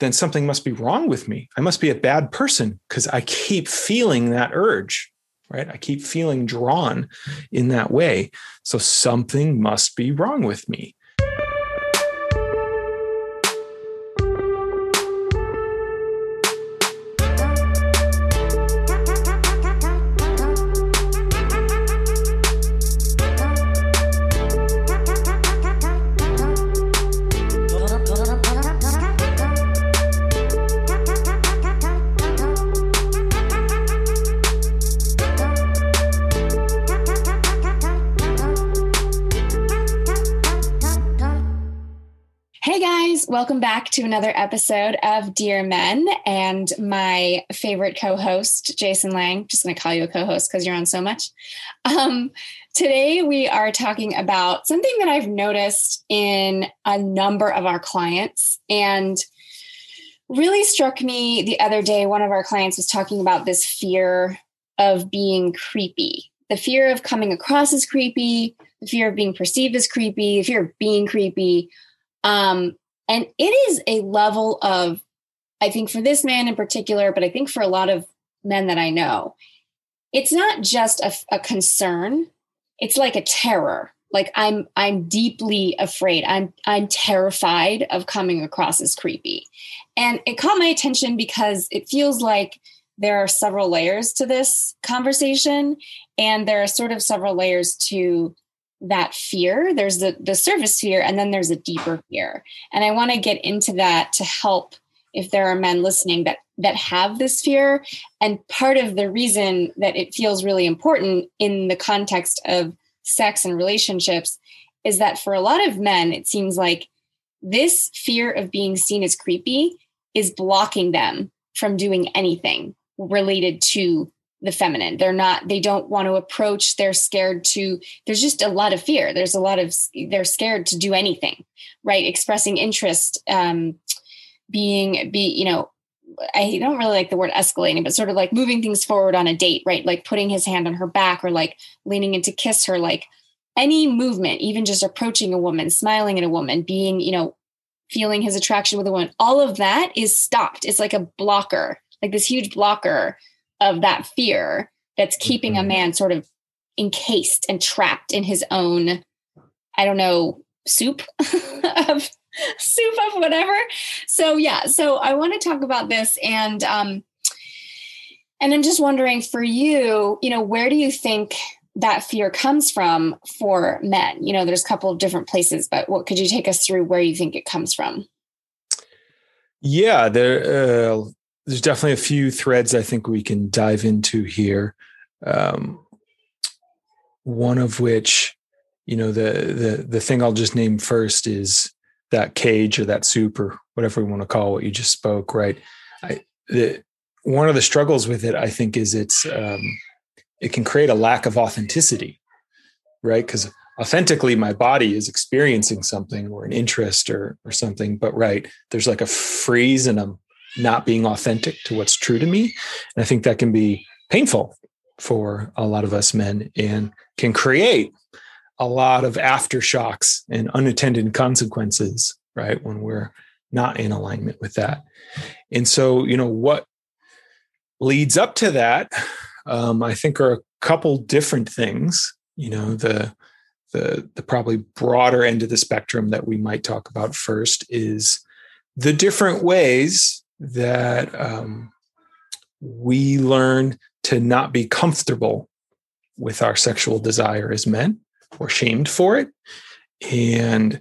then something must be wrong with me. I must be a bad person because I keep feeling that urge, right? I keep feeling drawn in that way. So something must be wrong with me. Welcome back to another episode of Dear Men and my favorite co host, Jason Lang. Just going to call you a co host because you're on so much. Um, today, we are talking about something that I've noticed in a number of our clients and really struck me the other day. One of our clients was talking about this fear of being creepy, the fear of coming across as creepy, the fear of being perceived as creepy, the fear of being creepy. Um, and it is a level of, I think for this man in particular, but I think for a lot of men that I know, it's not just a, a concern, it's like a terror. Like I'm I'm deeply afraid. I'm I'm terrified of coming across as creepy. And it caught my attention because it feels like there are several layers to this conversation and there are sort of several layers to that fear. There's the the surface fear and then there's a deeper fear. And i want to get into that to help if there are men listening that that have this fear. And part of the reason that it feels really important in the context of sex and relationships is that for a lot of men it seems like this fear of being seen as creepy is blocking them from doing anything related to the feminine. They're not they don't want to approach they're scared to there's just a lot of fear. There's a lot of they're scared to do anything right? Expressing interest um being be you know i don't really like the word escalating but sort of like moving things forward on a date right? Like putting his hand on her back or like leaning in to kiss her like any movement even just approaching a woman smiling at a woman being you know feeling his attraction with a woman all of that is stopped. It's like a blocker like this huge blocker of that fear that's keeping mm-hmm. a man sort of encased and trapped in his own i don't know soup of soup of whatever. So yeah so i want to talk about this and um and i'm just wondering for you you know where do you think that fear comes from for men? You know there's a couple of different places but what could you take us through where you think it comes from? Yeah there uh, there's definitely a few threads I think we can dive into here. Um, one of which, you know, the the the thing I'll just name first is that cage or that soup or whatever we want to call what you just spoke. Right. I, the, one of the struggles with it, I think, is it's um, it can create a lack of authenticity, right? Because authentically, my body is experiencing something or an interest or or something, but right, there's like a freeze and I'm not being authentic to what's true to me. And I think that can be painful for a lot of us men and can create a lot of aftershocks and unattended consequences, right? When we're not in alignment with that. And so, you know, what leads up to that, um, I think are a couple different things. You know, the the the probably broader end of the spectrum that we might talk about first is the different ways that um, we learn to not be comfortable with our sexual desire as men or shamed for it. And,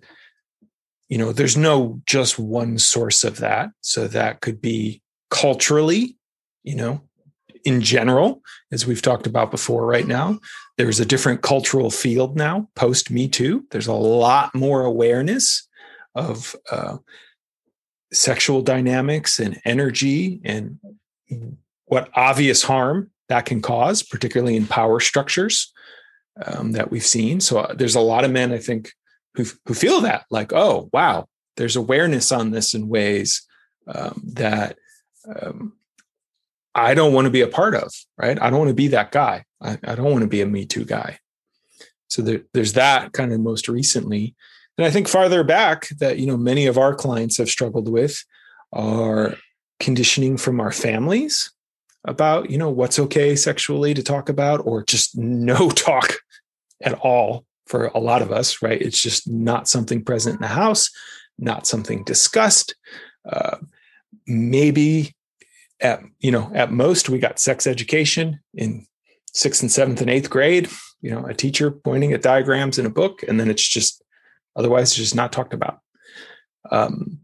you know, there's no just one source of that. So that could be culturally, you know, in general, as we've talked about before right now. There's a different cultural field now, post Me Too. There's a lot more awareness of uh, sexual dynamics and energy and what obvious harm that can cause, particularly in power structures um, that we've seen. So uh, there's a lot of men, I think, who who feel that like, oh wow, there's awareness on this in ways um, that um, I don't want to be a part of. Right? I don't want to be that guy. I, I don't want to be a Me Too guy. So there, there's that kind of most recently. And I think farther back that, you know, many of our clients have struggled with are conditioning from our families about you know what's okay sexually to talk about or just no talk at all for a lot of us right? It's just not something present in the house not something discussed. Uh, maybe at you know at most we got sex education in sixth and seventh and eighth grade you know a teacher pointing at diagrams in a book and then it's just otherwise it's just not talked about. Um,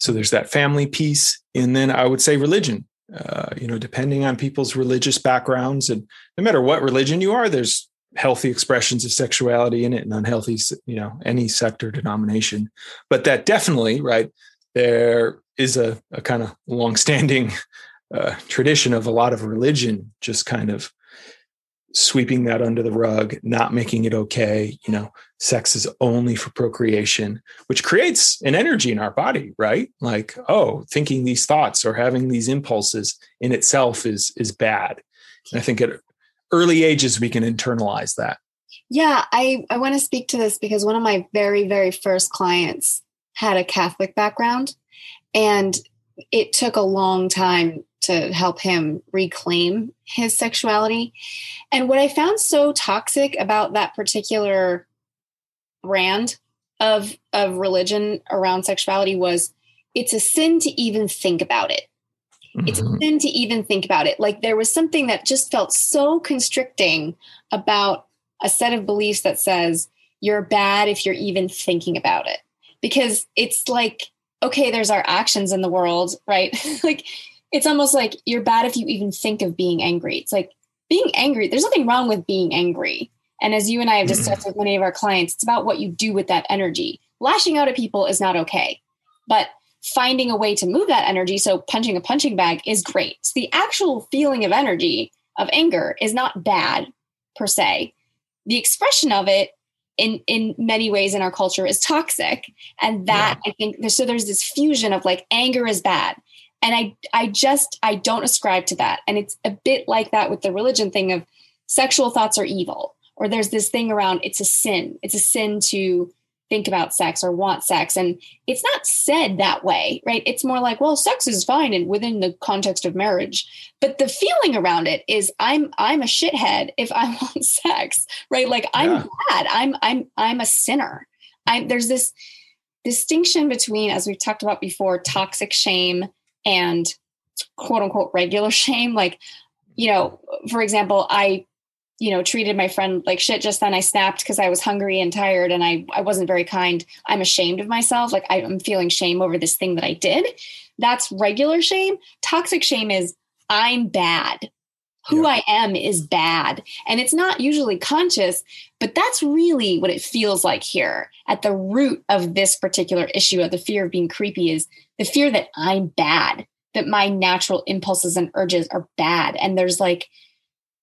so there's that family piece and then i would say religion. Uh, you know depending on people's religious backgrounds and no matter what religion you are there's healthy expressions of sexuality in it and unhealthy you know any sector denomination. But that definitely right there is a, a kind of longstanding uh, tradition of a lot of religion just kind of sweeping that under the rug, not making it okay. You know, sex is only for procreation, which creates an energy in our body, right? Like, oh, thinking these thoughts or having these impulses in itself is is bad. And I think at early ages we can internalize that. Yeah, I, I want to speak to this because one of my very, very first clients had a Catholic background. And it took a long time to help him reclaim his sexuality. And what I found so toxic about that particular brand of of religion around sexuality was it's a sin to even think about it. Mm-hmm. It's a mm-hmm. sin to even think about it. Like there was something that just felt so constricting about a set of beliefs that says you're bad if you're even thinking about it. Because it's like okay, there's our actions in the world, right? like it's almost like you're bad if you even think of being angry. It's like being angry, there's nothing wrong with being angry. And as you and I have discussed mm-hmm. with many of our clients, it's about what you do with that energy. Lashing out at people is not okay, but finding a way to move that energy, so punching a punching bag, is great. So the actual feeling of energy, of anger, is not bad per se. The expression of it in in many ways in our culture is toxic and that yeah. i think there's, so there's this fusion of like anger is bad and i i just i don't ascribe to that. And it's a bit like that with the religion thing of sexual thoughts are evil or there's this thing around it's a sin. It's a sin to think about sex or want sex. And it's not said that way right? It's more like well sex is fine and within the context of marriage but the feeling around it is i'm i'm a shithead if i want sex right? Like i'm yeah. bad. I'm i'm i'm a sinner. I there's this distinction between as we've talked about before toxic shame and quote unquote regular shame like you know for example i you know, treated my friend like shit just then. I snapped because I was hungry and tired and I, I wasn't very kind. I'm ashamed of myself. Like I, I'm feeling shame over this thing that I did. That's regular shame. Toxic shame is I'm bad. Who yeah. I am is bad. And it's not usually conscious, but that's really what it feels like here. At the root of this particular issue of the fear of being creepy is the fear that I'm bad, that my natural impulses and urges are bad. And there's like,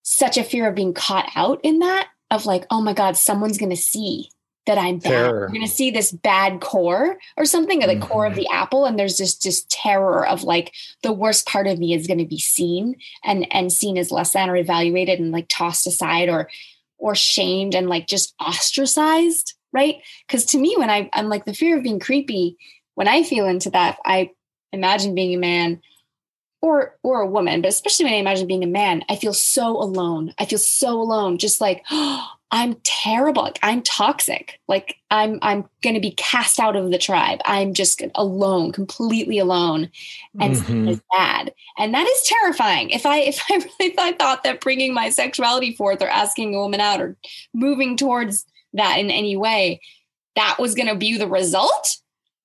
such a fear of being caught out in that of like, oh my God, someone's going to see that I'm bad. Terror. You're going to see this bad core or something, or the mm-hmm. core of the apple. And there's just, just terror of like the worst part of me is going to be seen and, and seen as less than or evaluated and like tossed aside or, or shamed and like just ostracized. Right. Cause to me, when I, I'm like the fear of being creepy, when I feel into that, I imagine being a man or or a woman, but especially when I imagine being a man, I feel so alone. I feel so alone, just like oh, I'm terrible. Like, I'm toxic. Like I'm I'm going to be cast out of the tribe. I'm just alone, completely alone, and mm-hmm. it's bad. And that is terrifying. If I if I really if I thought that bringing my sexuality forth or asking a woman out or moving towards that in any way, that was going to be the result,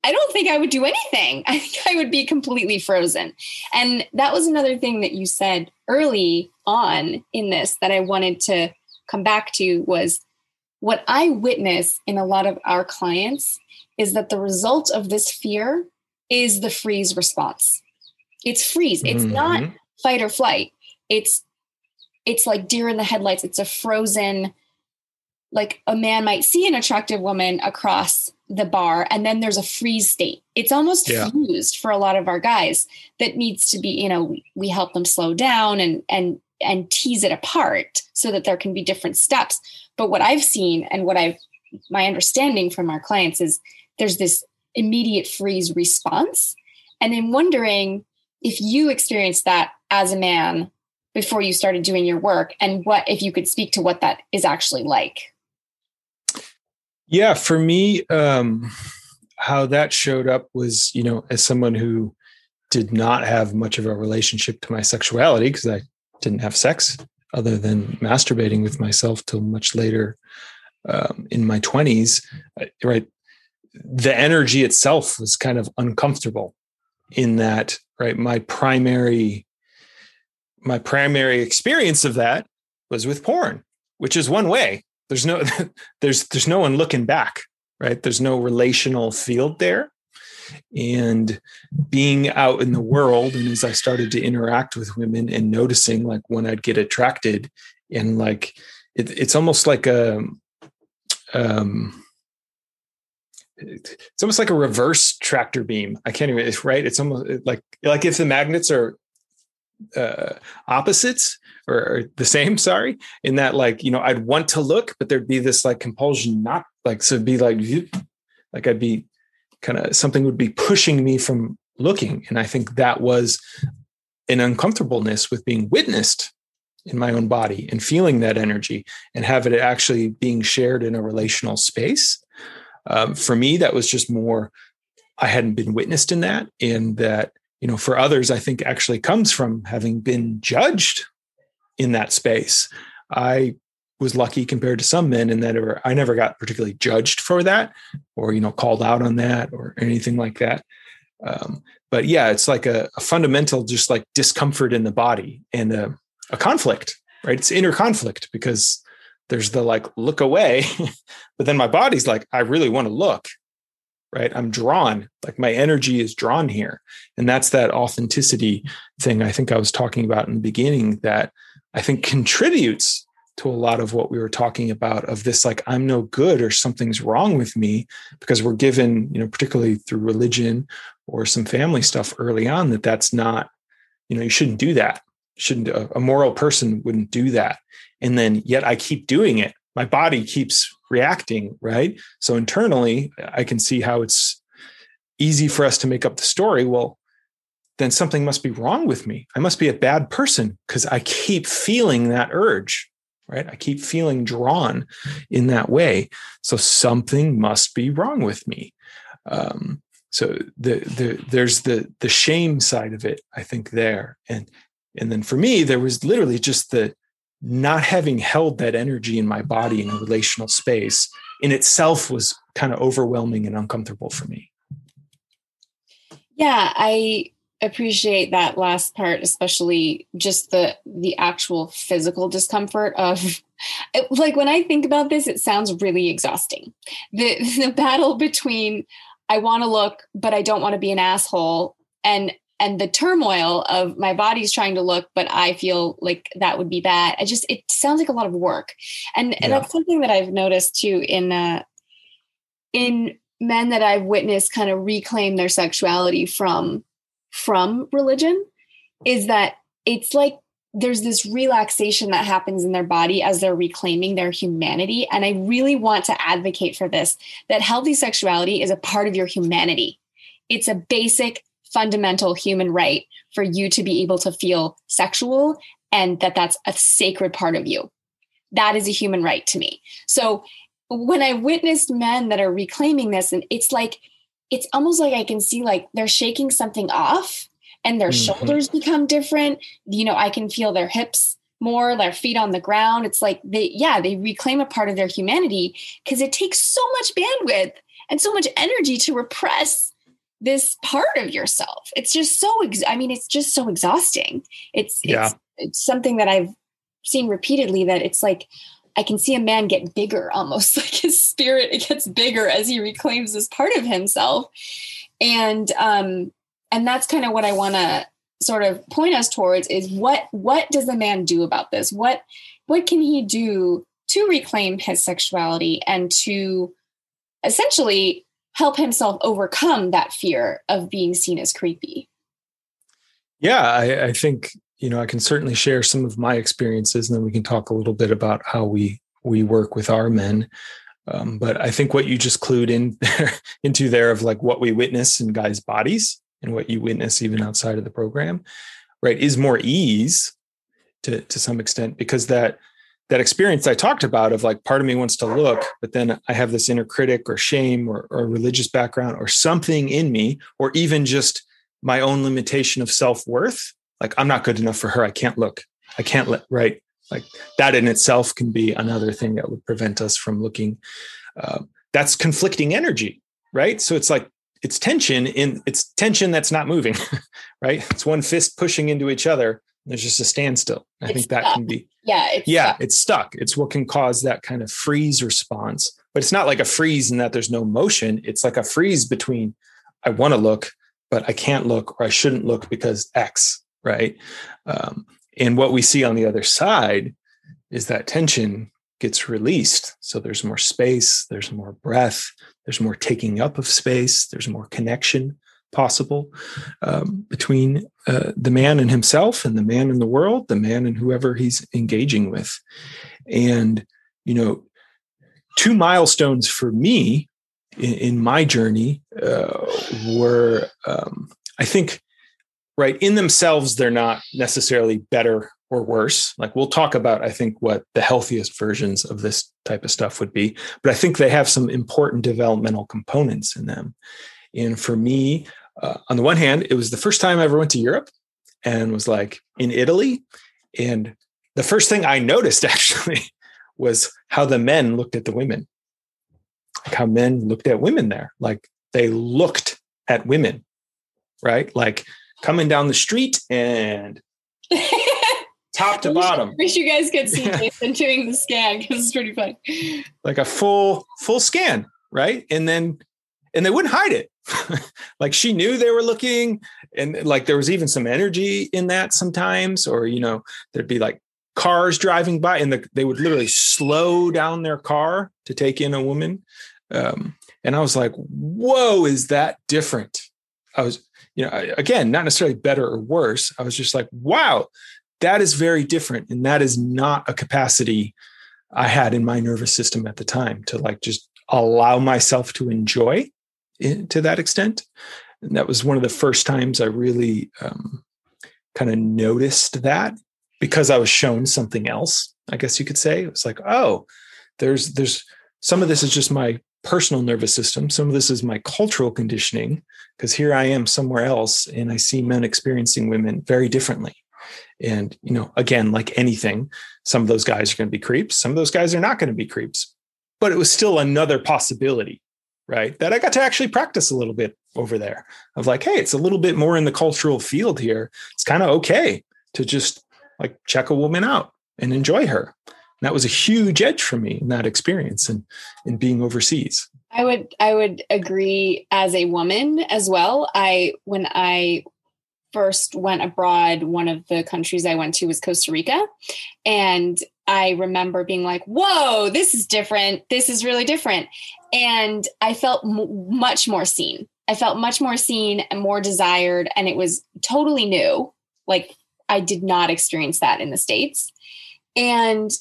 I don't think I would do anything. I think I would be completely frozen. And that was another thing that you said early on in this that I wanted to come back to was what I witness in a lot of our clients is that the result of this fear is the freeze response. It's freeze. It's mm-hmm. not fight or flight. It's it's like deer in the headlights. It's a frozen like a man might see an attractive woman across the bar and then there's a freeze state it's almost yeah. fused for a lot of our guys that needs to be you know we, we help them slow down and and and tease it apart so that there can be different steps but what i've seen and what i've my understanding from our clients is there's this immediate freeze response And I'm wondering if you experienced that as a man before you started doing your work and what if you could speak to what that is actually like. Yeah, for me, um, how that showed up was, you know, as someone who did not have much of a relationship to my sexuality because I didn't have sex other than masturbating with myself till much later um, in my 20s, right? The energy itself was kind of uncomfortable in that, right? My primary, my primary experience of that was with porn, which is one way. There's no, there's, there's no one looking back, right? There's no relational field there. And being out in the world and as i started to interact with women and noticing like when i'd get attracted and like it, it's almost like a um it's almost like a reverse tractor beam. I can't even it's right? It's almost like like if the magnets are uh opposites or, or the same sorry in that like you know i'd want to look but there'd be this like compulsion not like so it'd be like like i'd be kind of something would be pushing me from looking. And I think that was an uncomfortableness with being witnessed in my own body and feeling that energy and have it actually being shared in a relational space. Um, for me, that was just more, I hadn't been witnessed in that. And that, you know, for others, I think actually comes from having been judged in that space. I was lucky compared to some men in that I never got particularly judged for that or, you know, called out on that or anything like that. Um, but yeah, it's like a, a, fundamental, just like discomfort in the body and a, a conflict, right? It's inner conflict because there's the like look away, but then my body's like, I really want to look, right? I'm drawn, like my energy is drawn here. And that's that authenticity thing I think I was talking about in the beginning that I think contributes to a lot of what we were talking about of this like i'm no good or something's wrong with me because we're given you know particularly through religion or some family stuff early on that that's not you know you shouldn't do that. Shouldn't a, moral person wouldn't do that. And then yet i keep doing it. My body keeps reacting right? So internally i can see how it's easy for us to make up the story. Well then something must be wrong with me i must be a bad person because i keep feeling that urge right? I keep feeling drawn in that way. So something must be wrong with me. Um, so the, the, there's the the shame side of it, I think there, and and then for me, there was literally just the not having held that energy in my body in a relational space in itself was kind of overwhelming and uncomfortable for me. Yeah, I appreciate that last part especially just the the actual physical discomfort of like when i think about this it sounds really exhausting. The the battle between i want to look but i don't want to be an asshole and and the turmoil of my body's trying to look but i feel like that would be bad. I just it sounds like a lot of work. And, and that's something that i've noticed too in uh in men that i've witnessed kind of reclaim their sexuality from from religion is that it's like there's this relaxation that happens in their body as they're reclaiming their humanity. And I really want to advocate for this that healthy sexuality is a part of your humanity. It's a basic, fundamental human right for you to be able to feel sexual and that that's a sacred part of you. That is a human right to me. So when I witnessed men that are reclaiming this, and it's like, it's almost like I can see like they're shaking something off and their mm-hmm. shoulders become different. You know, I can feel their hips more, their feet on the ground. It's like they, yeah, they reclaim a part of their humanity because it takes so much bandwidth and so much energy to repress this part of yourself. It's just so, ex- I mean, it's just so exhausting. It's, yeah. it's, it's something that I've seen repeatedly that it's like, I can see a man get bigger almost like his spirit it gets bigger as he reclaims this part of himself. And um and that's kind of what I want to sort of point us towards is what what does a man do about this? What what can he do to reclaim his sexuality and to essentially help himself overcome that fear of being seen as creepy? Yeah, I, I think you know, I can certainly share some of my experiences, and then we can talk a little bit about how we we work with our men. Um, but I think what you just clued in there, into there of like what we witness in guys' bodies and what you witness even outside of the program, right, is more ease to to some extent because that that experience I talked about of like part of me wants to look, but then I have this inner critic or shame or, or religious background or something in me, or even just my own limitation of self worth. Like I'm not good enough for her. I can't look. I can't let right. Like that in itself can be another thing that would prevent us from looking. Uh, that's conflicting energy, right? So it's like it's tension in it's tension that's not moving, right? It's one fist pushing into each other. There's just a standstill. I It's think that stuck. can be Yeah. It's yeah, stuck. it's stuck. It's what can cause that kind of freeze response. But it's not like a freeze in that there's no motion. It's like a freeze between I want to look, but I can't look or I shouldn't look because X, right? Um, and what we see on the other side is that tension gets released. So there's more space, there's more breath, there's more taking up of space, there's more connection possible um, between uh, the man and himself and the man in the world, the man and whoever he's engaging with. And, you know, two milestones for me in, in my journey uh, were, um, I think, right, in themselves, they're not necessarily better or worse. Like we'll talk about, I think, what the healthiest versions of this type of stuff would be. But I think they have some important developmental components in them. And for me, uh, on the one hand, it was the first time I ever went to Europe and was like in Italy. And the first thing I noticed actually was how the men looked at the women, like how men looked at women there. Like they looked at women, right? Like coming down the street and top to I wish- bottom, Wish you guys could see. Jason doing the scan because it's pretty fun. like a full, full scan, right? And then, and they wouldn't hide it. like she knew they were looking and like there was even some energy in that sometimes or you know there'd be like cars driving by and the, they would literally slow down their car to take in a woman um, and i was like whoa is that different i was you know again not necessarily better or worse i was just like wow that is very different and that is not a capacity i had in my nervous system at the time to like just allow myself to enjoy it to that extent and that was one of the first times I really um, kind of noticed that because I was shown something else. I guess you could say it was like, oh, there's there's some of this is just my personal nervous system. Some of this is my cultural conditioning because here I am somewhere else and I see men experiencing women very differently. And you know, again, like anything, some of those guys are going to be creeps. Some of those guys are not going to be creeps. But it was still another possibility right? That I got to actually practice a little bit over there of like, hey, it's a little bit more in the cultural field here. It's kind of okay to just like check a woman out and enjoy her. That was a huge edge for me in that experience and in being overseas. I would I would agree as a woman as well. I when I first went abroad, one of the countries I went to was Costa Rica. And I remember being like, whoa, this is different. This is really different. And I felt m- much more seen. I felt much more seen and more desired. And it was totally new. Like I did not experience that in the States. And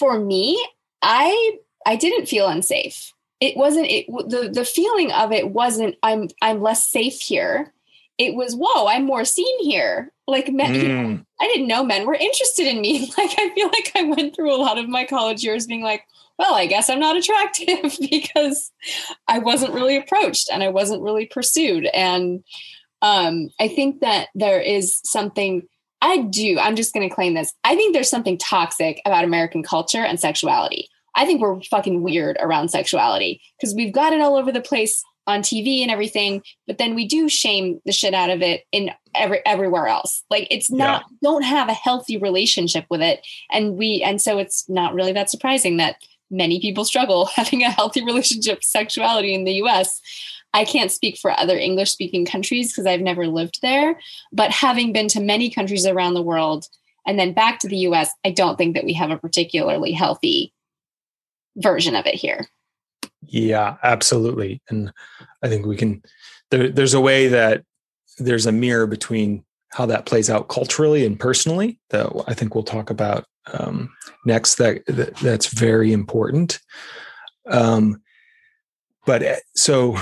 for me, I I didn't feel unsafe. It wasn't it the the feeling of it wasn't I'm I'm less safe here. It was whoa, I'm more seen here. Like men, Mm, I didn't know men were interested in me. Like I feel like I went through a lot of my college years being like, well, I guess I'm not attractive because I wasn't really approached and I wasn't really pursued. And um, I think that there is something I do. I'm just going to claim this. I think there's something toxic about American culture and sexuality. I think we're fucking weird around sexuality because we've got it all over the place on TV and everything, but then we do shame the shit out of it in every everywhere else. Like it's not don't have a healthy relationship with it, and we and so it's not really that surprising that many people struggle having a healthy relationship with sexuality in the U.S. I can't speak for other English speaking countries because I've never lived there, but having been to many countries around the world and then back to the US, I don't think that we have a particularly healthy version of it here. yeah, absolutely. And I think we can, there, there's a way that there's a mirror between how that plays out culturally and personally that I think we'll talk about um, next. That, that that's very important. Um, but uh, so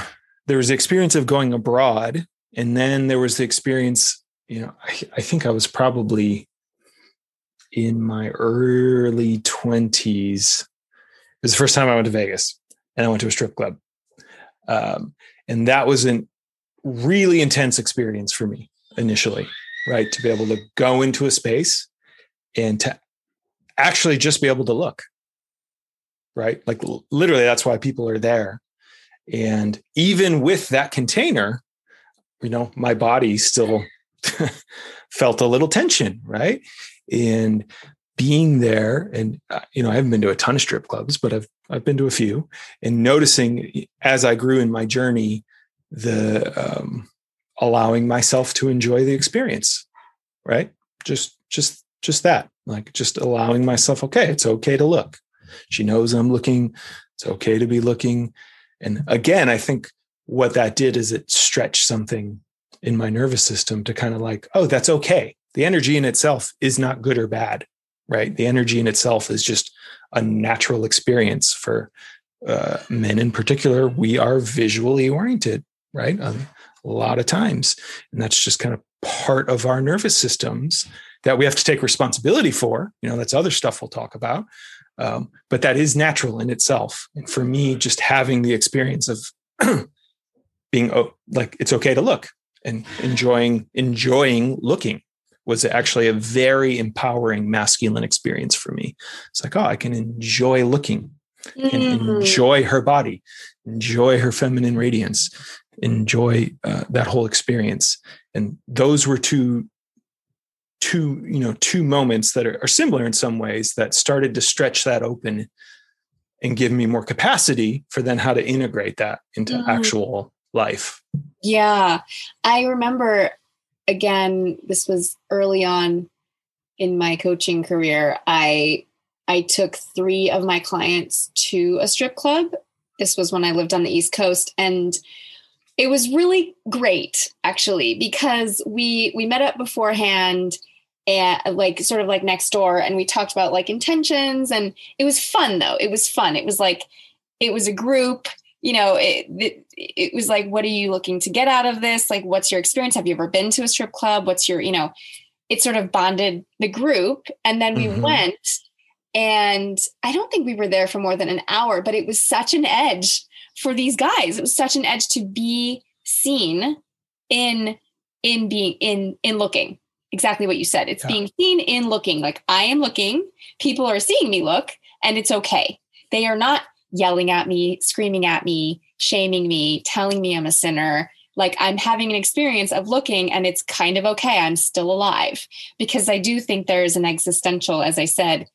there was the experience of going abroad And then there was the experience, you know, I, I think I was probably in my early 20s. It was the first time I went to Vegas and I went to a strip club. Um, and that was a really intense experience for me initially, right? To be able to go into a space and to actually just be able to look, right? Like literally, that's why people are there. And even with that container, you know, my body still felt a little tension, right? And being there, and uh, you know, I haven't been to a ton of strip clubs, but I've I've been to a few, and noticing as I grew in my journey, the um, allowing myself to enjoy the experience, right? Just just just that, like just allowing myself. Okay, it's okay to look. She knows I'm looking. It's okay to be looking. And again, I think what that did is it stretched something in my nervous system to kind of like, oh, that's okay. The energy in itself is not good or bad, right? The energy in itself is just a natural experience for uh, men in particular. We are visually oriented, right? A lot of times. And that's just kind of part of our nervous systems that we have to take responsibility for. You know, that's other stuff we'll talk about. Um, but that is natural in itself. And for me, just having the experience of being oh, like it's okay to look and enjoying enjoying looking was actually a very empowering masculine experience for me. It's like, oh, I can enjoy looking and mm. enjoy her body, enjoy her feminine radiance, enjoy uh, that whole experience. And those were two two you know two moments that are, are, similar in some ways that started to stretch that open and give me more capacity for then how to integrate that into mm. actual life. Yeah. I remember again this was early on in my coaching career. I i took three of my clients to a strip club. This was when i lived on the east coast and it was really great actually because we we met up beforehand and like sort of like next door and we talked about like intentions and it was fun though. It was fun. It was like it was a group you know it, it, it was like what are you looking to get out of this? Like what's your experience? Have you ever been to a strip club? What's your you know it sort of bonded the group and then we mm-hmm. went and i don't think we were there for more than an hour but it was such an edge for these guys it was such an edge to be seen in in being in in looking exactly what you said. It's yeah. being seen in looking. Like I am looking, people are seeing me look, and it's okay. They are not yelling at me, screaming at me, shaming me, telling me I'm a sinner. Like I'm having an experience of looking and it's kind of okay. I'm still alive because I do think there is an existential, as I said,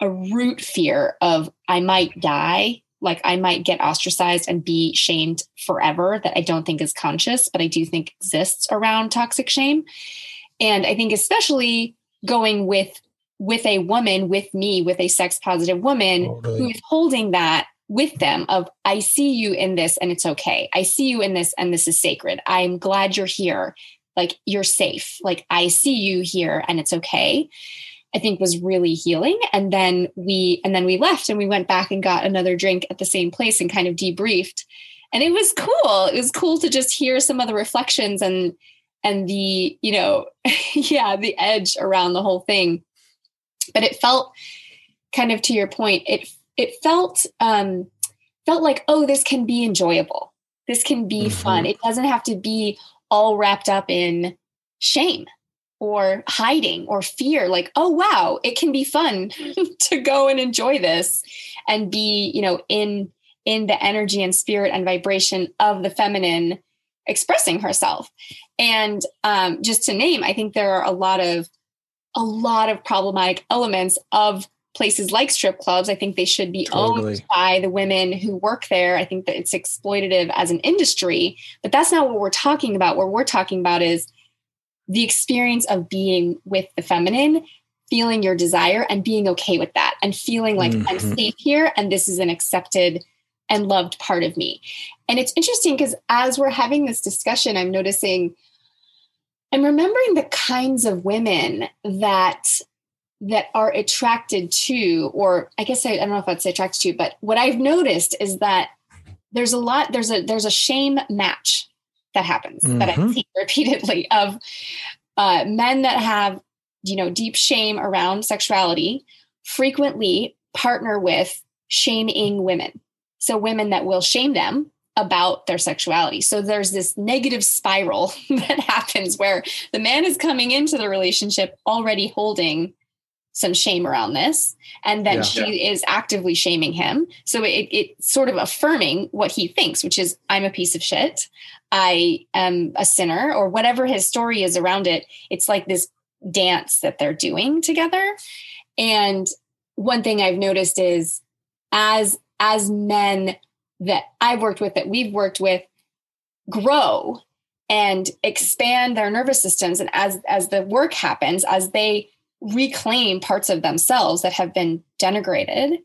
a root fear of I might die. Like I might get ostracized and be shamed forever that I don't think is conscious, but I do think exists around toxic shame. And i think especially going with with a woman with me with a sex positive woman oh, totally. who is holding that with them of i see you in this and it's okay. I see you in this and this is sacred. I'm glad you're here. Like you're safe. Like i see you here and it's okay i think was really healing. And then we and then we left and we went back and got another drink at the same place and kind of debriefed. And it was cool. It was cool to just hear some of the reflections and and the you know yeah the edge around the whole thing. But it felt kind of to your point it it felt um felt like oh this can be enjoyable. This can be mm-hmm. fun. It doesn't have to be all wrapped up in shame or hiding or fear like oh wow it can be fun to go and enjoy this and be you know in in the energy and spirit and vibration of the feminine expressing herself. And um, just to name, I think there are a lot of a lot of problematic elements of places like strip clubs. I think they should be totally. owned by the women who work there. I think that it's exploitative as an industry, but that's not what we're talking about. What we're talking about is the experience of being with the feminine, feeling your desire and being okay with that and feeling like mm-hmm. I'm safe here and this is an accepted and loved part of me. And it's interesting because as we're having this discussion, I'm noticing, I'm remembering the kinds of women that that are attracted to, or I guess I, I don't know if I'd say attracted to, but what I've noticed is that there's a lot, there's a there's a shame match that happens mm-hmm. that I see repeatedly of uh, men that have, you know, deep shame around sexuality frequently partner with shaming women. So women that will shame them about their sexuality. So there's this negative spiral that happens where the man is coming into the relationship already holding some shame around this. And then yeah, she yeah. is actively shaming him. So it, it's sort of affirming what he thinks which is i'm a piece of shit. I am a sinner or whatever his story is around it. It's like this dance that they're doing together. And one thing i've noticed is as as men that i've worked with that we've worked with grow and expand their nervous systems. And as as the work happens as they reclaim parts of themselves that have been denigrated,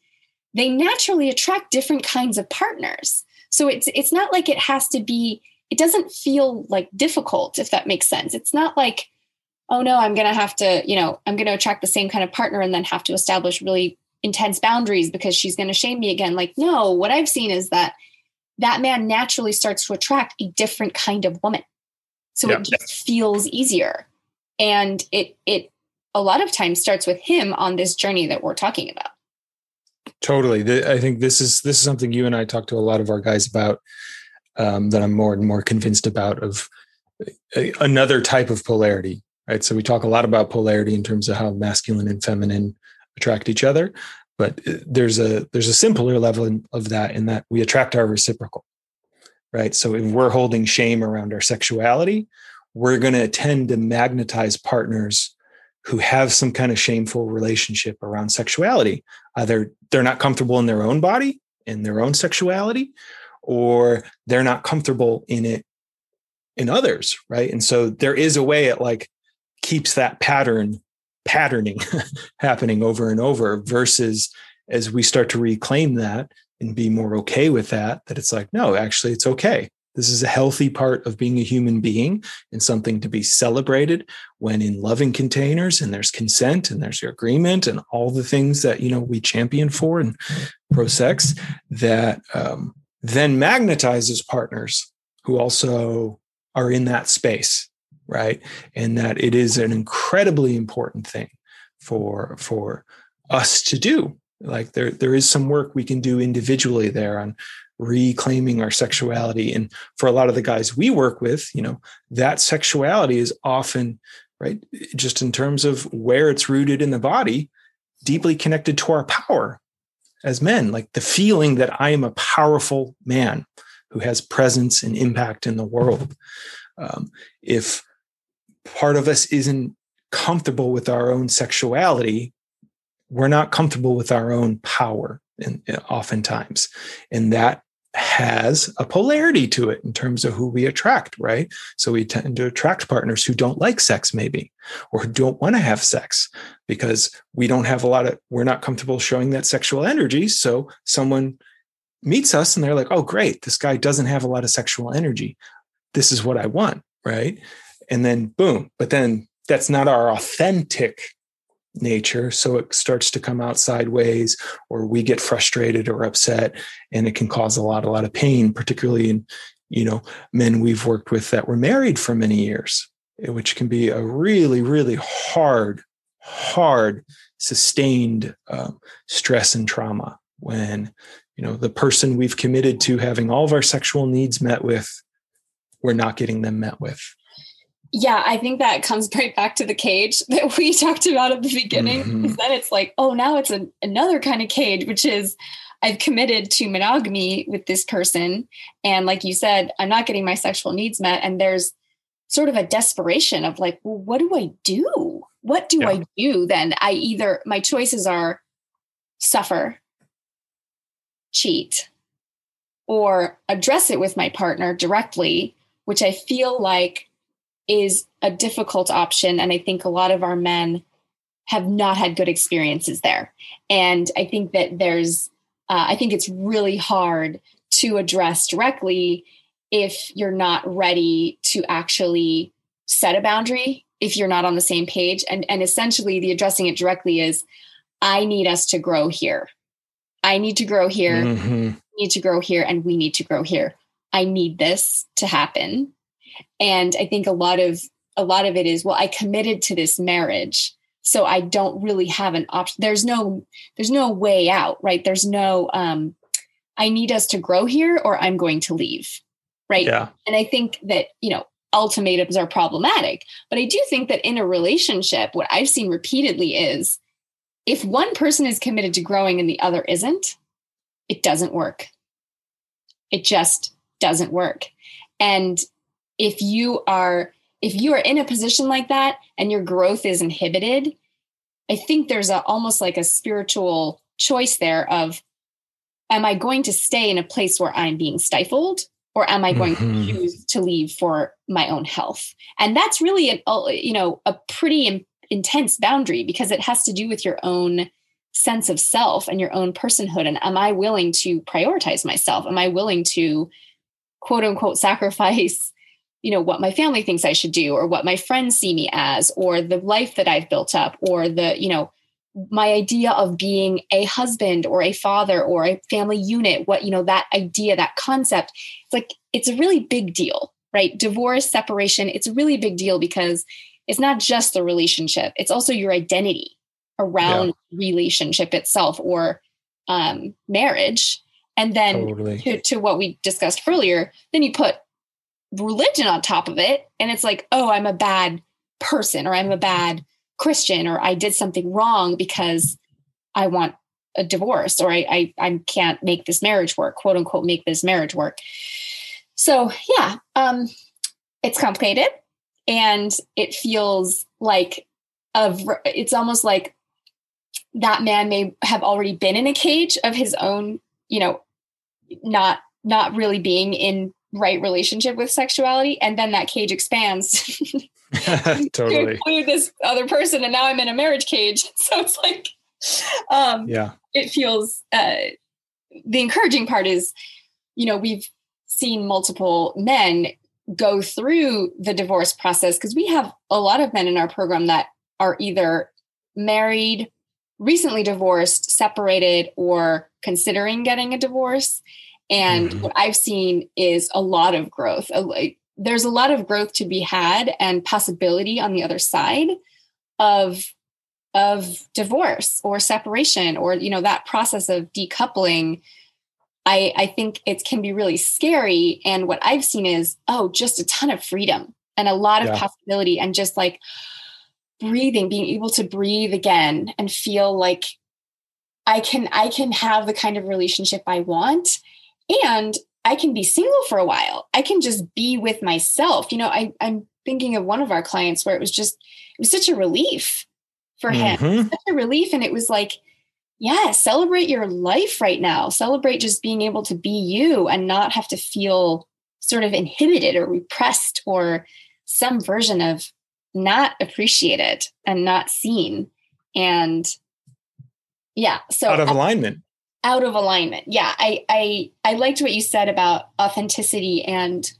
they naturally attract different kinds of partners. So it's it's not like it has to be it doesn't feel like difficult if that makes sense. It's not like oh no, I'm going to have to, you know, I'm going to attract the same kind of partner and then have to establish really intense boundaries because she's going to shame me again. Like no, what I've seen is that that man naturally starts to attract a different kind of woman. So it just feels easier. And it it a lot of times starts with him on this journey that we're talking about. Totally. I think this is this is something you and I talk to a lot of our guys about um, that I'm more and more convinced about of a, another type of polarity. Right. So we talk a lot about polarity in terms of how masculine and feminine attract each other, but uh, there's a there's a simpler level of that in that we attract our reciprocal. Right. So if we're holding shame around our sexuality, we're going to tend to magnetize partners who have some kind of shameful relationship around sexuality. Either they're not comfortable in their own body, in their own sexuality, or they're not comfortable in it in others, right? And so there is a way it like keeps that pattern patterning happening over and over versus as we start to reclaim that and be more okay with that that it's like no actually it's okay this is a healthy part of being a human being and something to be celebrated when in loving containers and there's consent and there's your agreement and all the things that you know we champion for and pro sex that um, then magnetizes partners who also are in that space right? And that it is an incredibly important thing for for us to do. Like there there is some work we can do individually there on reclaiming our sexuality. And for a lot of the guys we work with you know that sexuality is often right just in terms of where it's rooted in the body deeply connected to our power as men like the feeling that i am a powerful man who has presence and impact in the world. Um, if part of us isn't comfortable with our own sexuality we're not comfortable with our own power and oftentimes. And that has a polarity to it in terms of who we attract, right? So we tend to attract partners who don't like sex, maybe, or who don't want to have sex because we don't have a lot of, we're not comfortable showing that sexual energy. So someone meets us and they're like, oh, great, this guy doesn't have a lot of sexual energy. This is what I want, right? And then boom, but then that's not our authentic nature. So it starts to come out sideways or we get frustrated or upset and it can cause a lot a lot of pain particularly in you know men we've worked with that were married for many years eh, which can be a really really hard hard sustained um, stress and trauma when you know the person we've committed to having all of our sexual needs met with we're not getting them met with yeah, I think that comes right back to the cage that we talked about at the beginning. Mm-hmm. Then it's like, oh, now it's a, another kind of cage, which is I've committed to monogamy with this person. And like you said, I'm not getting my sexual needs met. And there's sort of a desperation of like, well, what do I do? What do yeah. I do then? I either, my choices are suffer, cheat, or address it with my partner directly, which I feel like is a difficult option. And I think a lot of our men have not had good experiences there. And I think that there's, uh, I think it's really hard to address directly if you're not ready to actually set a boundary, if you're not on the same page. And, and essentially, the addressing it directly is I need us to grow here. I need to grow here, mm-hmm. need to grow here, and we need to grow here. I need this to happen and i think a lot of a lot of it is well i committed to this marriage so i don't really have an option. There's no there's no way out right? There's no um i need us to grow here or i'm going to leave right? Yeah. and i think that you know ultimatums are problematic but i do think that in a relationship what i've seen repeatedly is if one person is committed to growing and the other isn't it doesn't work. It just doesn't work. And if you are if you are in a position like that and your growth is inhibited i think there's a almost like a spiritual choice there of am i going to stay in a place where i'm being stifled or am i going Mhm. to choose to leave for my own health? And that's really an uh, you know a pretty in- intense boundary because it has to do with your own sense of self and your own personhood. And am i willing to prioritize myself? Am i willing to quote unquote sacrifice you know what my family thinks i should do or what my friends see me as or the life that i've built up or the you know my idea of being a husband or a father or a family unit what you know that idea that concept it's like it's a really big deal right? Divorce separation it's a really big deal because it's not just the relationship it's also your identity around relationship itself or um, marriage. And then Totally. to, to what we discussed earlier, then you put religion on top of it, and it's like, oh, I'm a bad person, or I'm a bad Christian, or I did something wrong because I want a divorce, or I I, I can't make this marriage work, quote unquote, make this marriage work. So yeah, um, it's complicated, and it feels like of it's almost like that man may have already been in a cage of his own you know not not really being in right relationship with sexuality and then that cage expands to totally. include this other person and now i'm in a marriage cage so it's like um Yeah. it feels uh the encouraging part is you know we've seen multiple men go through the divorce process because we have a lot of men in our program that are either married recently divorced separated or considering getting a divorce and Mhm. what i've seen is a lot of growth like, there's a lot of growth to be had and possibility on the other side of of divorce or separation or you know that process of decoupling i i think it can be really scary and what i've seen is oh just a ton of freedom and a lot of Yeah. possibility and just like breathing being able to breathe again and feel like i can i can have the kind of relationship i want and i can be single for a while. I can just be with myself. You know i i'm thinking of one of our clients where it was just it was such a relief for him. Mhm. such a relief and it was like yeah celebrate your life right now. Celebrate just being able to be you and not have to feel sort of inhibited or repressed or some version of not appreciated and not seen. And yeah so Out of alignment. Out of alignment. Yeah i i i liked what you said about authenticity and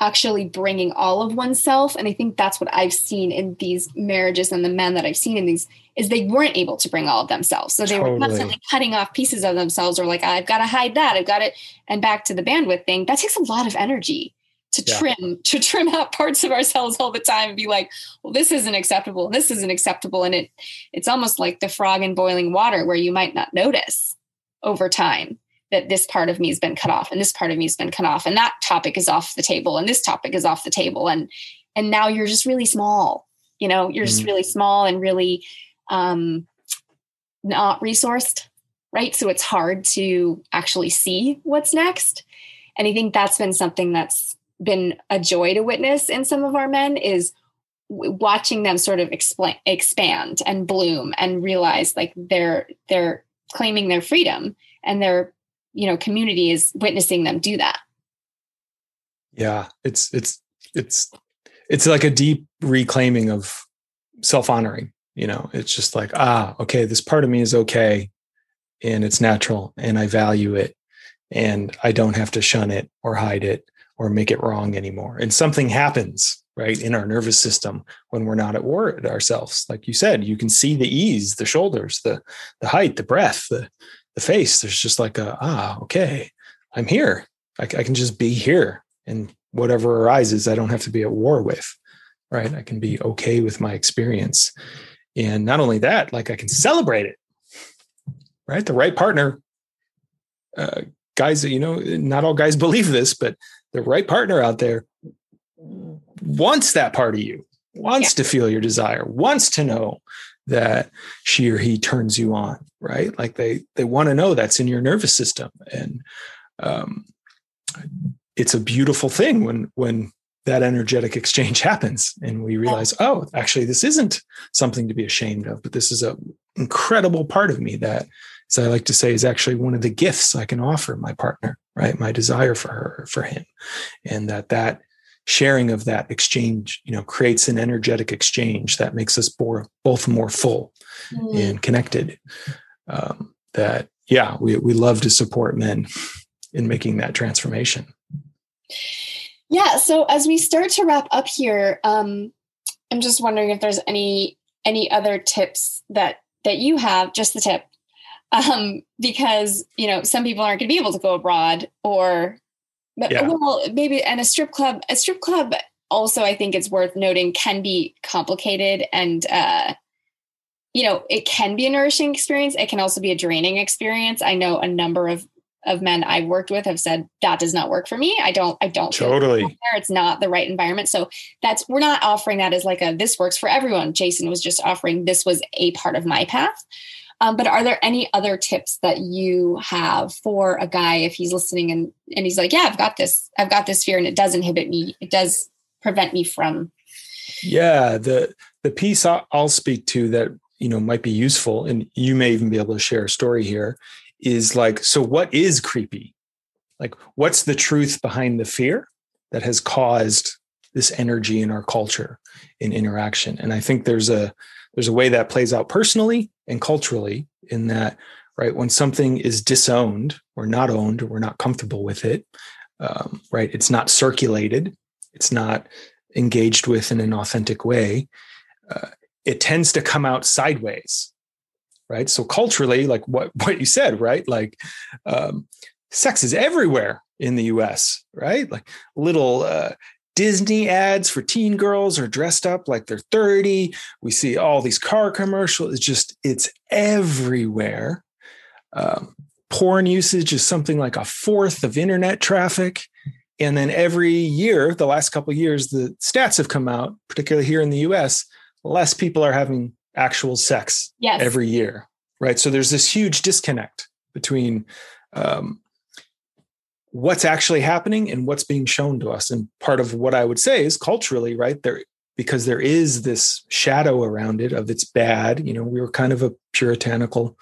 actually bringing all of oneself. And i think that's what i've seen in these marriages and the men that i've seen in these is they weren't able to bring all of themselves. So they were constantly cutting off pieces of themselves or like i've got to hide that. I've got it and back to the bandwidth thing that takes a lot of energy to Yeah. trim to trim out parts of ourselves all the time and be like well this isn't acceptable and this isn't acceptable and it it's almost like the frog in boiling water where you might not notice over time that this part of me has been cut off and this part of me has been cut off and that topic is off the table and this topic is off the table and and now you're just really small you know you're just Mhm. really small and really um not resourced right so it's hard to actually see what's next and i think that's been something that's been a joy to witness in some of our men is watching them sort of explain, expand and bloom and realize like they're they're claiming their freedom and their you know community is witnessing them do that Yeah. It's it's it's it's like a deep reclaiming of self-honoring. You know, it's just like, ah, okay, this part of me is okay and it's natural and I value it and I don't have to shun it or hide it or make it wrong anymore. And something happens, right, in our nervous system when we're not at war at ourselves. Like you said, you can see the ease, the shoulders, the the height, the breath, the the face. There's just like a ah, okay, I'm here. I, I can just be here and whatever arises, I don't have to be at war with, right? I can be okay with my experience. And not only that, like I can celebrate it, right? The right partner, uh, guys, you know, not all guys believe this, but the right partner out there wants that part of you, wants yeah. to feel your desire, wants to know that she or he turns you on, right? Like they they want to know that's in your nervous system, and um, it's a beautiful thing when when that energetic exchange happens and we realize oh actually this isn't something to be ashamed of but this is a incredible part of me that as i like to say is actually one of the gifts i can offer my partner right my desire for her for him and that that sharing of that exchange you know creates an energetic exchange that makes us more, both more full mm. and connected um, that yeah we, we love to support men in making that transformation yeah. So as we start to wrap up here, um, I'm just wondering if there's any any other tips that that you have, just the tip, um, because you know some people aren't going to be able to go abroad, or but yeah. well, maybe and a strip club, a strip club also I think it's worth noting can be complicated and uh, you know it can be a nourishing experience. It can also be a draining experience. I know a number of of men I've worked with have said that does not work for me. I don't, I don't totally. There. It's not the right environment. So that's we're not offering that as like a this works for everyone. Jason was just offering this was a part of my path. Um, but are there any other tips that you have for a guy if he's listening and and he's like, yeah, I've got this, I've got this fear, and it does inhibit me. It does prevent me from. Yeah, the the piece I'll speak to that you know might be useful, and you may even be able to share a story here is like, so what is creepy? Like, what's the truth behind the fear that has caused this energy in our culture in interaction? And I think there's a there's a way that plays out personally and culturally in that right when something is disowned or not owned or we're not comfortable with it um, right it's not circulated it's not engaged with in an authentic way uh, it tends to come out sideways right? So culturally like what what you said right? Like um, sex is everywhere in the us right? Like little uh, disney ads for teen girls are dressed up like they're 30 we see all these car commercials it's just it's everywhere um, porn usage is something like a fourth of internet traffic and then every year the last couple years the stats have come out particularly here in the us less people are having actual sex yes. every year, right? So there's this huge disconnect between um, what's actually happening and what's being shown to us. And part of what I would say is culturally, right there, because there is this shadow around it of it's bad. You know, we were kind of a puritanical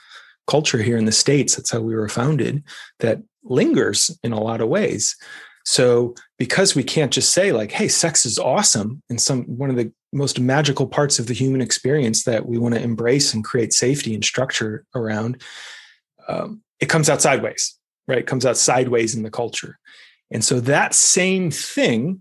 culture here in the states. That's how we were founded. That lingers in a lot of ways. So because we can't just say like, "Hey, sex is awesome," and some one of the most magical parts of the human experience that we want to embrace and create safety and structure around, um, it comes out sideways, right? Comes out sideways in the culture. And so that same thing,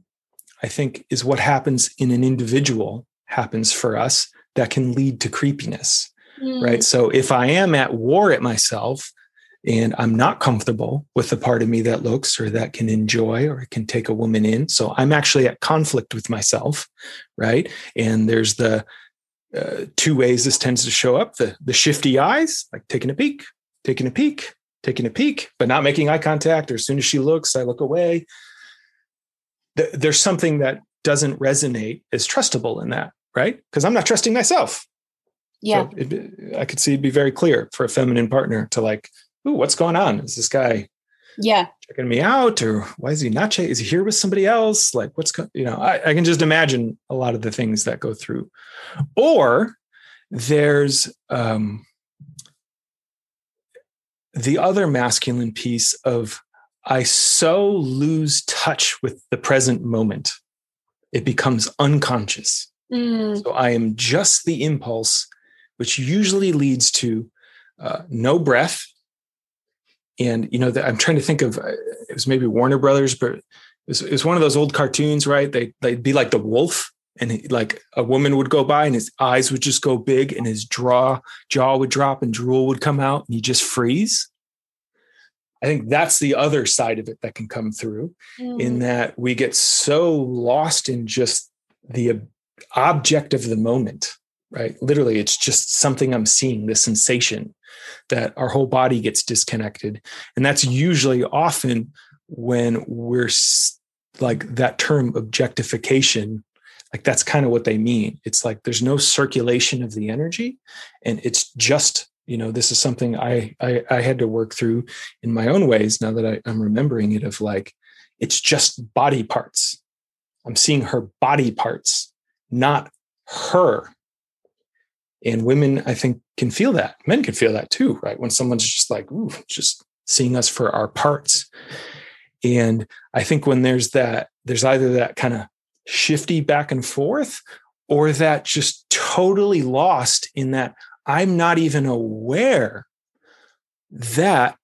I think, is what happens in an individual happens for us that can lead to creepiness, mm. right? So if I am at war at myself, and I'm not comfortable with the part of me that looks or that can enjoy or can take a woman in. So I'm actually at conflict with myself, right? And there's the uh, two ways this tends to show up: the the shifty eyes, like taking a peek, taking a peek, taking a peek, but not making eye contact. Or as soon as she looks, I look away. there's something that doesn't resonate as trustable in that, right? Because I'm not trusting myself. Yeah, so it, I could see it'd be very clear for a feminine partner to like ooh, what's going on? Is this guy yeah checking me out or why is he not is he here with somebody else like what's you know I, I, can just imagine a lot of the things that go through or there's um the other masculine piece of i so lose touch with the present moment it becomes unconscious mm. so i am just the impulse which usually leads to uh, no breath and you know, the, I'm trying to think of uh, it was maybe Warner Brothers, but it was, it was one of those old cartoons, right? They they'd be like the wolf, and he, like a woman would go by, and his eyes would just go big, and his jaw jaw would drop, and drool would come out, and he just freeze. I think that's the other side of it that can come through mm. in that we get so lost in just the object of the moment, right? Literally, it's just something I'm seeing, the sensation that our whole body gets disconnected. And that's usually often when we're like that term objectification like that's kind of what they mean. It's like there's no circulation of the energy and it's just you know this is something I, I i, had to work through in my own ways now that I, i'm remembering it of like it's just body parts. I'm seeing her body parts not her. And women i think can feel that. Men can feel that too right? When someone's just like ooh just seeing us for our parts. And i think when there's that there's either that kind of shifty back and forth or that just totally lost in that I'm not even aware that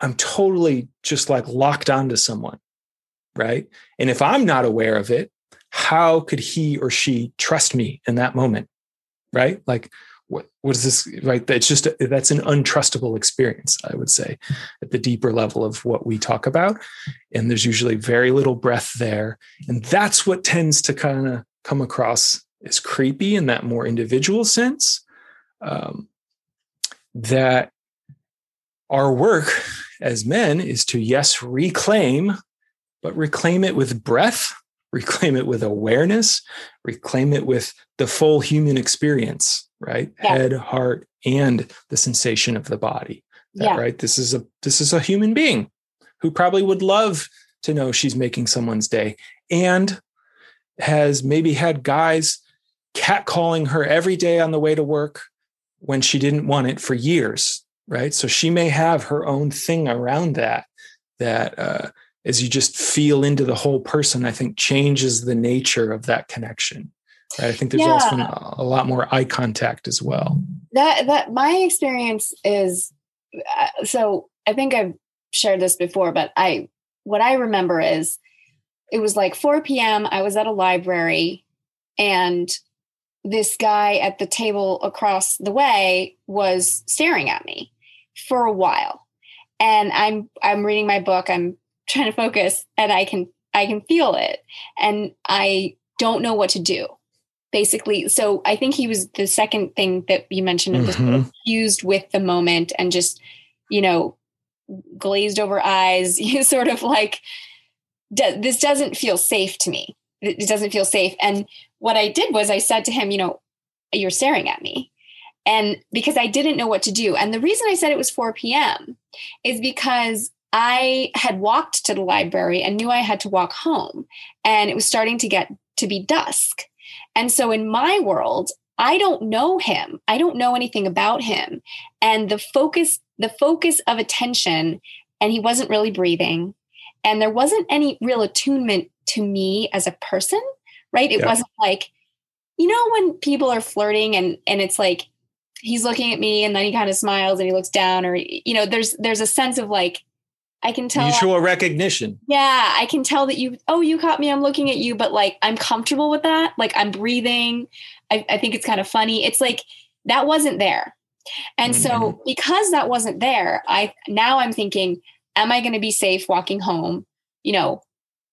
I'm totally just like locked onto someone. Right. And if I'm not aware of it, how could he or she trust me in that moment? Right. Like, what, what is this? Right. It's just, that's an untrustable experience, I would say, at the deeper level of what we talk about. And there's usually very little breath there. And that's what tends to kind of come across as creepy in that more individual sense um, that our work as men is to, yes, reclaim, but reclaim it with breath, reclaim it with awareness, reclaim it with the full human experience, right? Yeah. Head, heart, and the sensation of the body. Yeah. Right. This is a this is a human being who probably would love to know she's making someone's day and has maybe had guys catcalling her every day on the way to work when she didn't want it for years, right? So she may have her own thing around that, that uh, as you just feel into the whole person, I think changes the nature of that connection. Right? I think there's yeah. also a lot more eye contact as well. That that my experience is uh, so. I think I've shared this before, but I what I remember is it was like 4 p.m. I was at a library and this guy at the table across the way was staring at me for a while and i'm i'm reading my book i'm trying to focus and i can i can feel it and i don't know what to do basically so i think he was the second thing that you mentioned of mm-hmm. fused with the moment and just you know glazed over eyes you sort of like this doesn't feel safe to me it doesn't feel safe and what I did was I said to him, you know, you're staring at me. And because I didn't know what to do. And the reason I said it was 4 p.m. is because I had walked to the library and knew I had to walk home. And it was starting to get to be dusk. And so in my world, I don't know him. I don't know anything about him. And the focus, the focus of attention, and he wasn't really breathing. And there wasn't any real attunement to me as a person right? It yeah. wasn't like, you know, when people are flirting and and it's like he's looking at me and then he kind of smiles and he looks down, or you know, there's there's a sense of like I can tell mutual recognition. Yeah, I can tell that you. Oh, you caught me. I'm looking at you, but like I'm comfortable with that. Like I'm breathing. I, I think it's kind of funny. It's like that wasn't there, and mm-hmm. so because that wasn't there, I now I'm thinking, am I going to be safe walking home? You know,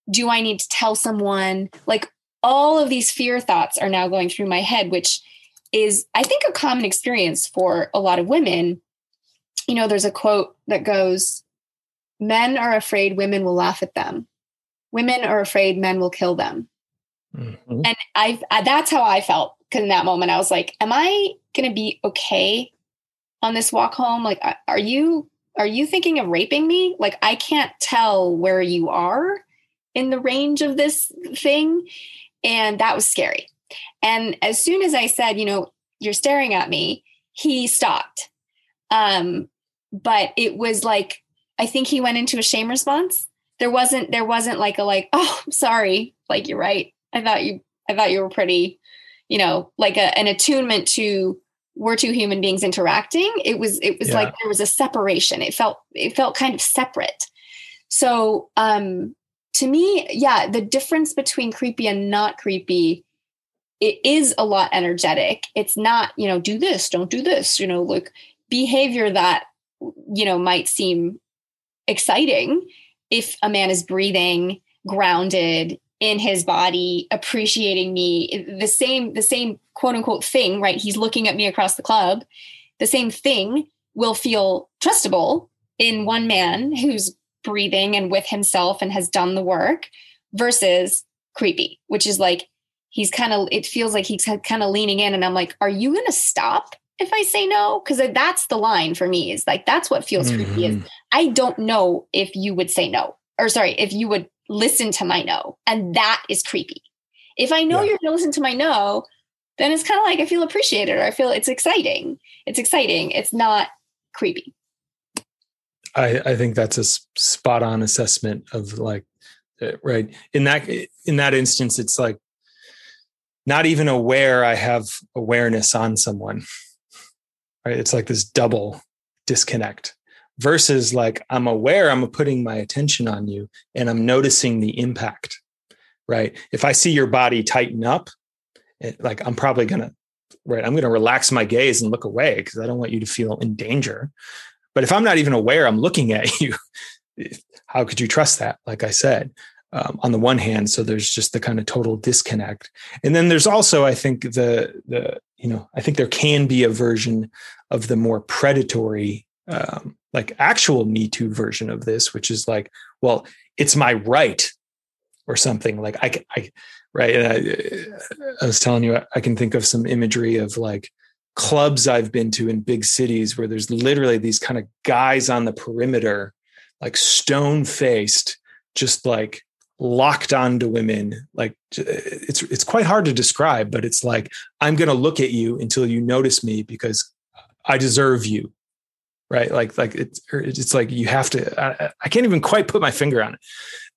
do I need to tell someone? Like, all of these fear thoughts are now going through my head, which is, I think, a common experience for a lot of women. You know, there's a quote that goes, Men are afraid women will laugh at them. Women are afraid men will kill them. Mm-hmm. And I that's how I felt because in that moment I was like, am I going to be okay on this walk home? Like are you are you thinking of raping me? Like I can't tell where you are in the range of this thing. And that was scary. And as soon as I said, you know, you're staring at me, he stopped. Um, but it was like, I think he went into a shame response. There wasn't, there wasn't like a like, oh, I'm sorry. Like you're right. I thought you, I thought you were pretty, you know, like a, an attunement to we're two human beings interacting. It was, it was yeah. like there was a separation. It felt, it felt kind of separate. So um to me, yeah, the difference between creepy and not creepy, it is a lot energetic. It's not, you know, do this, don't do this, you know, like behavior that, you know, might seem exciting if a man is breathing grounded in his body appreciating me the same the same quote unquote thing right he's looking at me across the club the same thing will feel trustable in one man who's breathing and with himself and has done the work versus creepy which is like he's kind of it feels like he's kind of leaning in and i'm like are you going to stop if i say no because that's the line for me is like that's what feels mm-hmm. creepy is mm-hmm. I don't know if you would say no or sorry if you would listen to my no. And that is creepy. If I know yeah. you're going to listen to my no, then it's kind of like I feel appreciated or I feel it's exciting. It's exciting. It's not creepy. I, I think that's a spot on assessment of like, uh, right. In that, in that instance, it's like not even aware I have awareness on someone, right? It's like this double disconnect versus like I'm aware I'm putting my attention on you and I'm noticing the impact, right? If I see your body tighten up, it, like I'm probably gonna, right? I'm gonna relax my gaze and look away because I don't want you to feel in danger. But if I'm not even aware I'm looking at you, how could you trust that? Like I said, um, on the one hand, so there's just the kind of total disconnect, and then there's also, I think the the you know, I think there can be a version of the more predatory um, like actual Me Too version of this, which is like, well, it's my right or something like I, I right. And I, I was telling you, I can think of some imagery of like clubs I've been to in big cities where there's literally these kind of guys on the perimeter, like stone faced, just like locked onto women like it's it's quite hard to describe but it's like i'm going to look at you until you notice me because i deserve you right like like it's it's like you have to I, I, can't even quite put my finger on it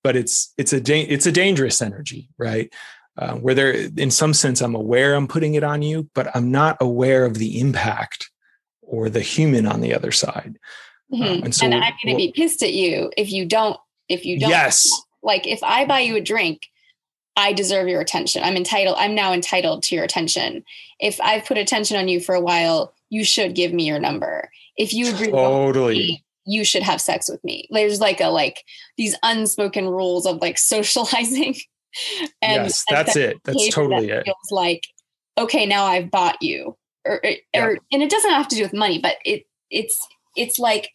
but it's it's a da- it's a dangerous energy right uh, where there in some sense i'm aware i'm putting it on you but i'm not aware of the impact or the human on the other side um, mm-hmm. um, and, so and i'm going to be pissed at you if you don't if you don't yes like if i buy you a drink I deserve your attention. I'm entitled. I'm now entitled to your attention. If I've put attention on you for a while, you should give me your number. If you agree totally. Me, you should have sex with me. There's like a like these unspoken rules of like socializing. and yes, that's it. That's totally that it. Feels like okay, now I've bought you, or, or, yeah. and it doesn't have to do with money, but it it's it's like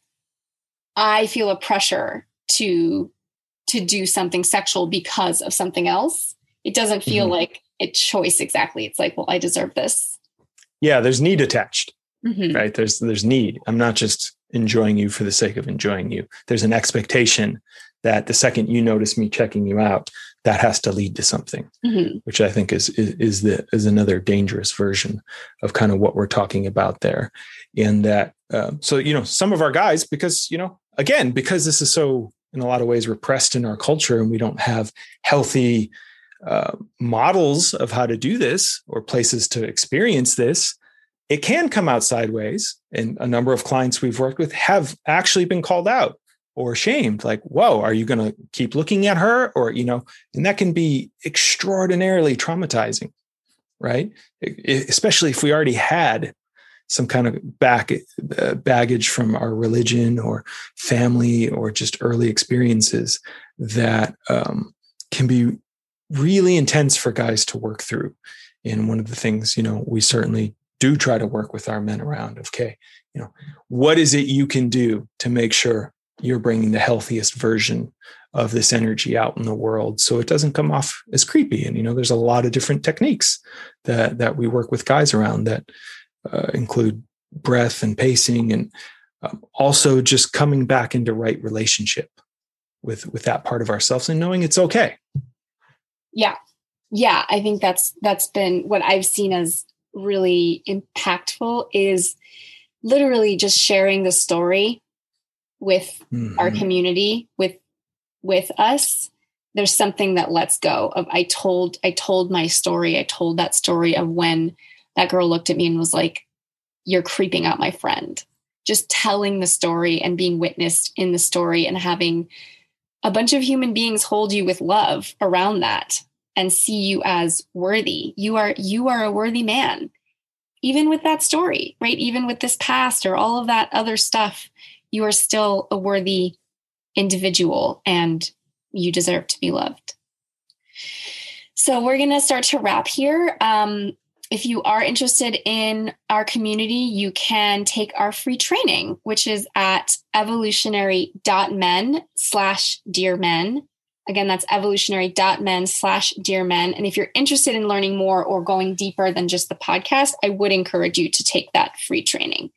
I feel a pressure to to do something sexual because of something else. It doesn't feel mm-hmm. like a choice exactly. It's like, well, I deserve this. Yeah, there's need attached mm-hmm. right there's there's need i'm not just enjoying you for the sake of enjoying you there's an expectation that the second you notice me checking you out that has to lead to something mm-hmm. which i think is, is is the is another dangerous version of kind of what we're talking about there and that uh, so you know some of our guys because you know again because this is so in a lot of ways repressed in our culture and we don't have healthy uh, models of how to do this or places to experience this it can come out sideways. And a number of clients we've worked with have actually been called out or shamed like, whoa, are you going to keep looking at her? Or, you know, and that can be extraordinarily traumatizing, right? Especially if we already had some kind of back uh, baggage from our religion or family or just early experiences that um, can be really intense for guys to work through. And one of the things, you know, we certainly do try to work with our men around okay you know what is it you can do to make sure you're bringing the healthiest version of this energy out in the world so it doesn't come off as creepy? And you know there's a lot of different techniques that that we work with guys around that uh, include breath and pacing and um, also just coming back into right relationship with with that part of ourselves and knowing it's okay. Yeah. Yeah i think that's that's been what i've seen as really impactful is literally just sharing the story with mm-hmm. our community with with us. There's something that lets go of i told i told my story. I told that story of when that girl looked at me and was like you're creeping out my friend. Just telling the story and being witnessed in the story and having a bunch of human beings hold you with love around that and see you as worthy. You are you are a worthy man. Even with that story, right? Even with this past or all of that other stuff, you are still a worthy individual and you deserve to be loved. So we're going to start to wrap here. Um, if you are interested in our community, you can take our free training, which is at evolutionary.men slash dear men. Again, that's evolutionary.men slash dear men. And if you're interested in learning more or going deeper than just the podcast, I would encourage you to take that free training.